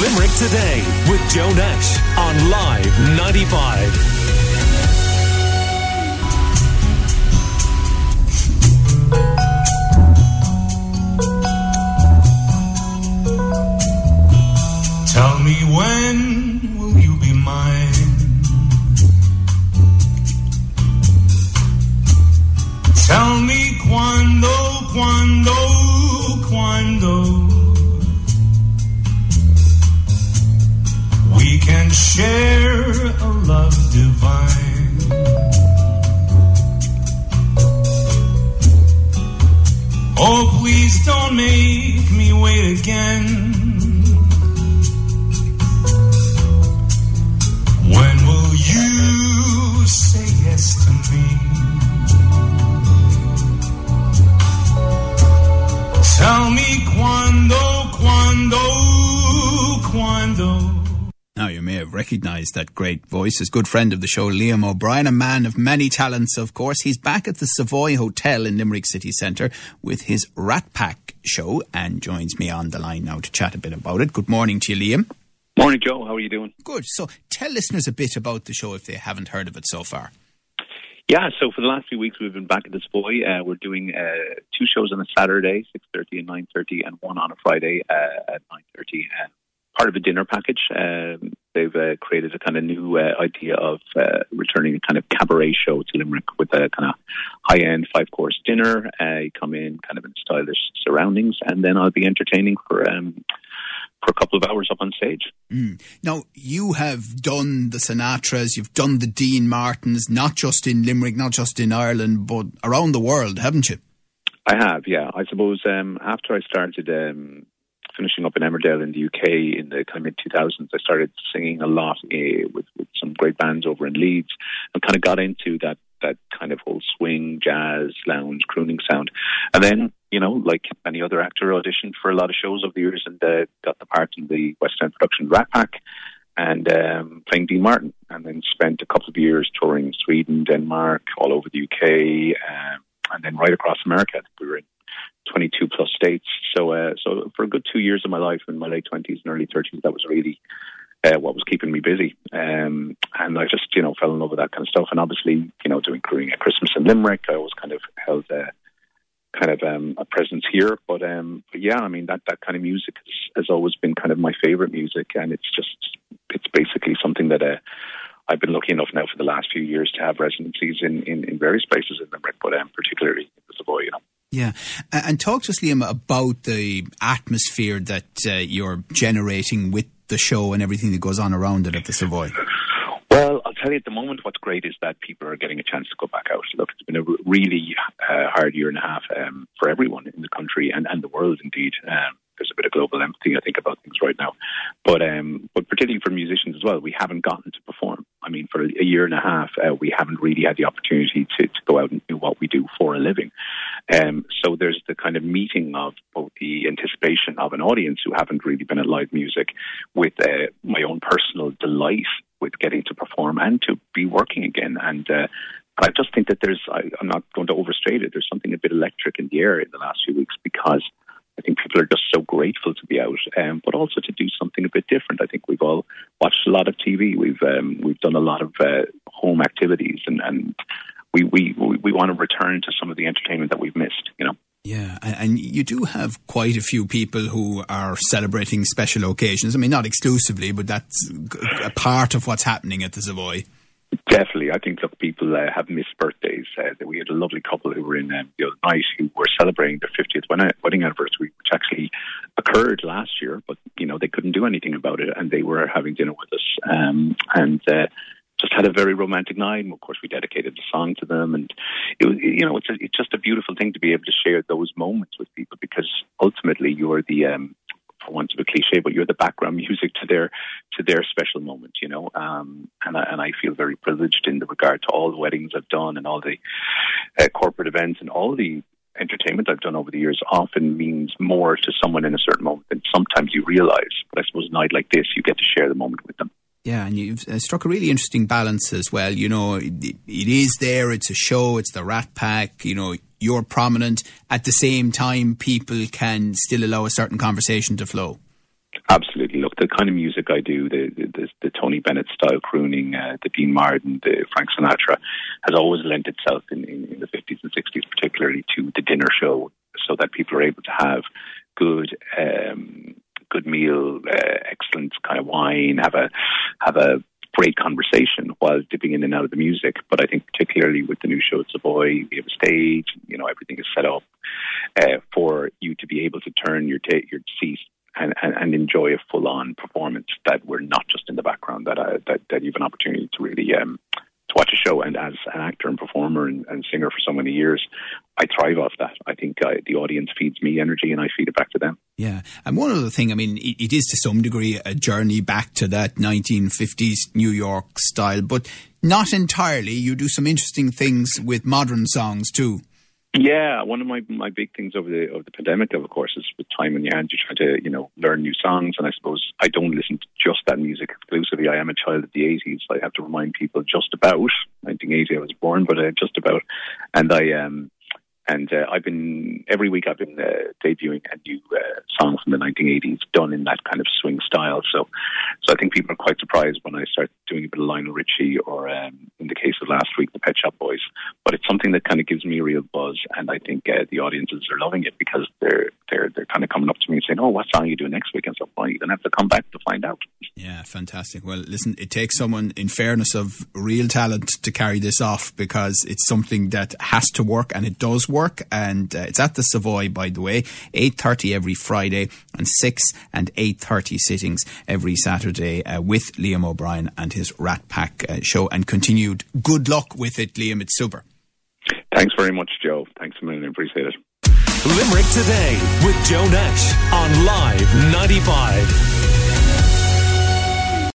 Limerick Today with Joe Nash on Live 95. Tell me when will you be mine? Tell me quando, quando, quando share a love divine. Oh, please don't make me wait again. When will you say yes to me? Recognised that great voice as good friend of the show, Liam O'Brien, a man of many talents, of course. He's back at the Savoy Hotel in Limerick City Centre with his Rat Pack show and joins me on the line now to chat a bit about it. Good morning to you, Liam. Morning, Joe. How are you doing? Good. So, tell listeners a bit about the show if they haven't heard of it so far. Yeah, so for the last few weeks we've been back at the Savoy. Uh, we're doing uh, two shows on a Saturday, six thirty and nine thirty, and one on a Friday uh, at nine thirty. Uh, part of a dinner package. Um, they've uh, created a kind of new uh, idea of uh, returning a kind of cabaret show to Limerick with a kind of high end five course dinner. Uh, you come in kind of in stylish surroundings, and then I'll be entertaining for. Um, for a couple of hours up on stage. Mm. Now, you have done the Sinatras, you've done the Dean Martins, not just in Limerick, not just in Ireland, but around the world, haven't you? I have, yeah. I suppose um, after I started um, finishing up in Emmerdale in the UK in the kind of mid 2000s, I started singing a lot uh, with, with some great bands over in Leeds and kind of got into that that kind of whole swing, jazz, lounge, crooning sound. And then, you know, like any other actor, auditioned for a lot of shows over the years and uh, got the part in the West End production Rat Pack and um, playing Dean Martin. And then spent a couple of years touring Sweden, Denmark, all over the UK, um, and then right across America. We were in 22 plus states. So, uh, so for a good two years of my life, in my late 20s and early 30s, that was really uh, what was keeping me busy. Um, and I just, you know, fell in love with that kind of stuff. And obviously, you know, doing crewing at Christmas in Limerick, I always kind of held a kind of um, a presence here. But, um, but yeah, I mean, that, that kind of music has, has always been kind of my favorite music. And it's just, it's basically something that uh, I've been lucky enough now for the last few years to have residencies in, in, in various places in Limerick, but um, particularly Yeah, and talk to us, Liam, about the atmosphere that uh, you're generating with the show and everything that goes on around it at the Savoy. Well, I'll tell you at the moment what's great is that people are getting a chance to go back out. Look, it's been a really uh, hard year and a half um, for everyone in the country and, and the world, indeed. Um, there's a bit of global empathy, I think, about things right now. But um, but particularly for musicians as well, we haven't gotten to perform. I mean, for a year and a half, uh, we haven't really had the opportunity to, to go out and do what we do for a living. Um, so there's the kind of meeting of both the anticipation of an audience who haven't really been at live music with uh, my own personal delight with getting to perform and to be working again. And uh, I just think that there's, I, I'm not going to overstate it, there's something a bit electric in the air in the last few weeks because I think people are just so grateful to be out, um, but also to do something a bit different. I think we've all watched a lot of TV. We've um, we've done a lot of uh, home activities, and, and we, we we want to return to some of the entertainment that we've missed. You know. Yeah, and you do have quite a few people who are celebrating special occasions. I mean, not exclusively, but that's a part of what's happening at the Savoy. Definitely, I think look, people uh, have missed birthdays. Uh, we had a lovely couple who were in um, the other night who were celebrating their 50th wedding anniversary, which actually occurred last year, but you know they couldn't do anything about it, and they were having dinner with us, um, and uh, had a very romantic night. And of course, we dedicated the song to them, and it was, you know, it's a, it's just a beautiful thing to be able to share those moments with people because ultimately you're the um, for want of a cliche, but you're the background music to their to their special moment, you know. Um, and I, and I feel very privileged in the regard to all the weddings I've done and all the uh, corporate events and all the entertainment I've done over the years often means more to someone in a certain moment than sometimes you realize. But I suppose a night like this, you get to share the moment with them. Yeah, and you've uh, struck a really interesting balance as well. You know, it, it is there, it's a show, it's the Rat Pack, you know, you're prominent. At the same time, people can still allow a certain conversation to flow. Absolutely. Look, the kind of music I do, the the, the Tony Bennett style crooning, uh, the Dean Martin, the Frank Sinatra, has always lent itself in, in, in the 50s and 60s, particularly to the dinner show, so that people are able to have good. Um, good meal, uh, excellent kind of wine, have a have a great conversation while dipping in and out of the music. But I think particularly with the new show at Savoy, we have a stage. You know, everything is set up uh, for you to be able to turn your ta- your seat and, and, and, enjoy a full on performance that we're not just in the background. That uh, that that you have an opportunity to really um, to watch a show. And as an actor and performer and, and singer for so many years, I thrive off that. I think uh, the audience feeds me energy and I feed it back to them. Yeah. And one other thing, I mean, it, it is to some degree a journey back to that 1950s New York style, but not entirely. You do some interesting things with modern songs too. Yeah, one of my my big things over the over the pandemic, of course, is with time in your hands, you try to you know learn new songs, and I suppose I don't listen to just that music exclusively. I am a child of the '80s. I have to remind people just about 1980 I was born, but uh, just about, and I um and uh, I've been every week I've been uh, debuting a new uh, song from the 1980s done in that kind of swing style. So, so I think people are quite surprised when I start doing a bit of Lionel Richie or, um, in the case of last week, the Pet Shop Boys. But it's something that kind of gives me a real buzz, and I think uh, the audiences are loving it because they're they're they're kind of coming up to me and saying, "Oh, what song are you doing next week?" And so, well, you're to have to come back to find out. Yeah, fantastic. Well, listen, it takes someone, in fairness, of real talent to carry this off because it's something that has to work, and it does work. Work, and uh, it's at the Savoy, by the way, eight thirty every Friday, and six and eight thirty sittings every Saturday uh, with Liam O'Brien and his Rat Pack uh, show. And continued good luck with it, Liam. It's super. Thanks very much, Joe. Thanks a million. Appreciate it. Limerick Today with Joe Nash on Live 95.